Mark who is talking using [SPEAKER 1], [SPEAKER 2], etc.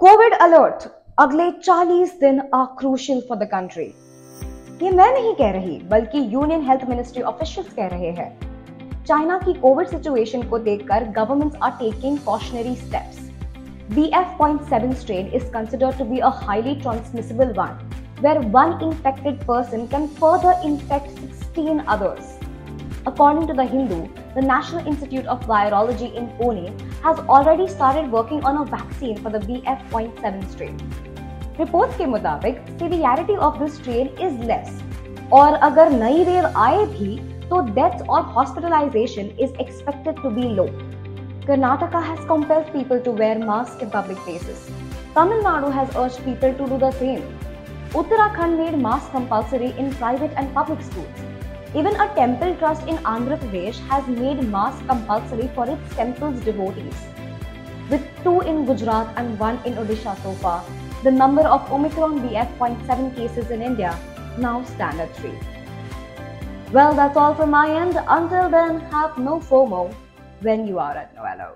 [SPEAKER 1] Covid alert अगले 40 दिन are crucial for the country ये मैं नहीं कह रही बल्कि यूनियन हेल्थ मिनिस्ट्री ऑफिशियल्स कह रहे हैं चाइना की कोविड सिचुएशन को देखकर governments are taking cautionary steps BF.7 strain is considered to be a highly transmissible one, where one infected person can further infect 16 others. According to The Hindu, the National Institute of Virology in Pune has already started working on a vaccine for the BF.7 strain. Reports के मुताबिक severity of this strain is less और अगर नई wave आए भी तो deaths or hospitalization is expected to be low. Karnataka has compelled people to wear masks in public places. Tamil Nadu has urged people to do the same. Uttarakhand made masks compulsory in private and public schools. Even a temple trust in Andhra Pradesh has made masks compulsory for its temple's devotees. With two in Gujarat and one in Odisha so far, the number of Omicron BF.7 cases in India now stand at 3. Well, that's all from my end. Until then, have no FOMO when you are at Noello.